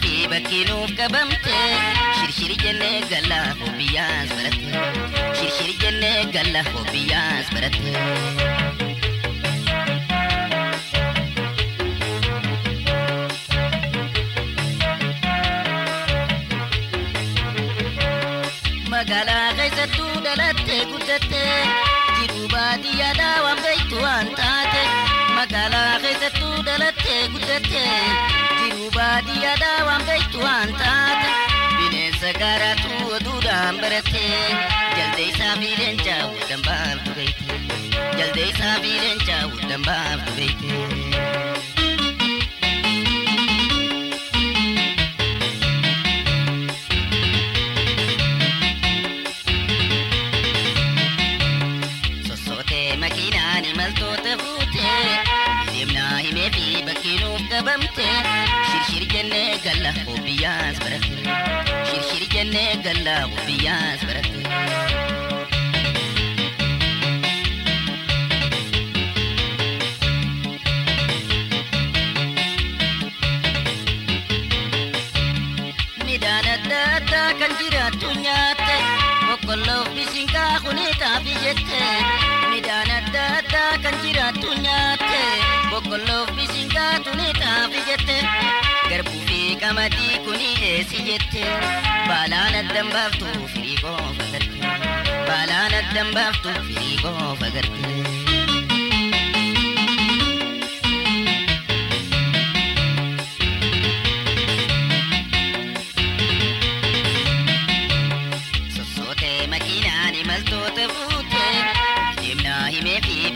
bakkee nuuf qabamte shirshiri jennee galla hobiyyaas baratte shirshiri jennee galla hobiyyaas baratte. magaalaa keessattuu dhalatte guddatte jiruu baadiyyaadhaa waan beektu waan taate magaalaa keessattuu dhalatte guddatte jiruu baadiyyaadhaa waan beektu waan taate bineensa gaaraatu oduudhaan baratte jalde isaa fi leencaa wuddan baaftu beekte jalde isaa fi leencaa wuddan baaftu beekte. Sossootee galla hobiyyaas baratte shirshiri jennee galla hobiyyaas baratte. kan jiraattu nyaatte boqqolloof bishingaa kuniitaaf jette midhaan adda addaa kan jiraattu nyaatte boqqolloof bishingaa qamadii kuni eessi jette baalaan addan baaftu firii qofa garte baalaan addan baaftu firii qofa garte.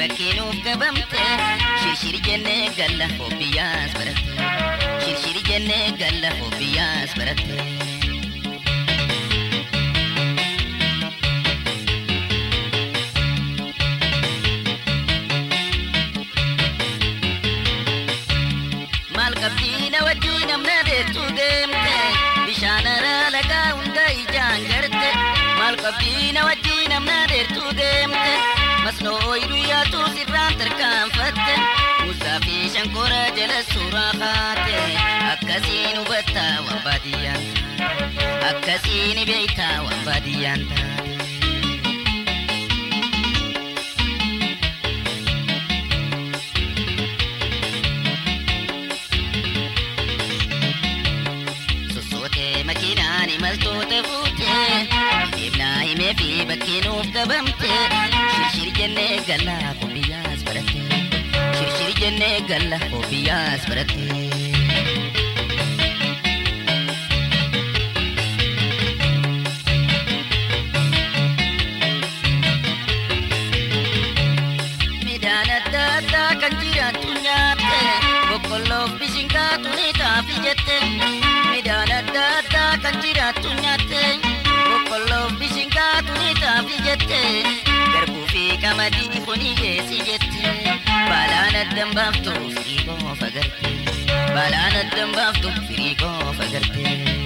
Bakkee nuuf qabamte shirshiri jennee galla hobiyyaas baratte shirshiri jennee galla hobiyyaas baratte. maal qabdii na wajjii namna deettu deemte bishaan araa lagaa hunda ijaan garte maal qabdii na wajjii namna deettu deemte masnoo ooyiruu yaatu sirraan tarkaanfatte muuzaa fi shankora jala suuraa kaate akkasiin hubatta waan baadiyyaan akkasiin beekta waan baadiyyaan taate. Makiinaan imaltoota fuute deemnaa himee fi bakkee nuuf qabamte shirshiri jennee galla hobiyyaas baratte shirshiri jennee galla hobiyyaas baratte. midhaan adda addaa kan jiraattu nyaatte boqqolloof bishingaa tuniitaaf jette midhaan adda addaa kan jiraattu nyaatte boqqolloof bishingaa tuniitaaf jette garbuu fi qamadii kuni eessi jette baalaan addan baaftu firii qofa garte baalaan addan baaftu firii qofa garte.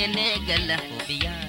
Shirshiri jennee galla hobiyyaas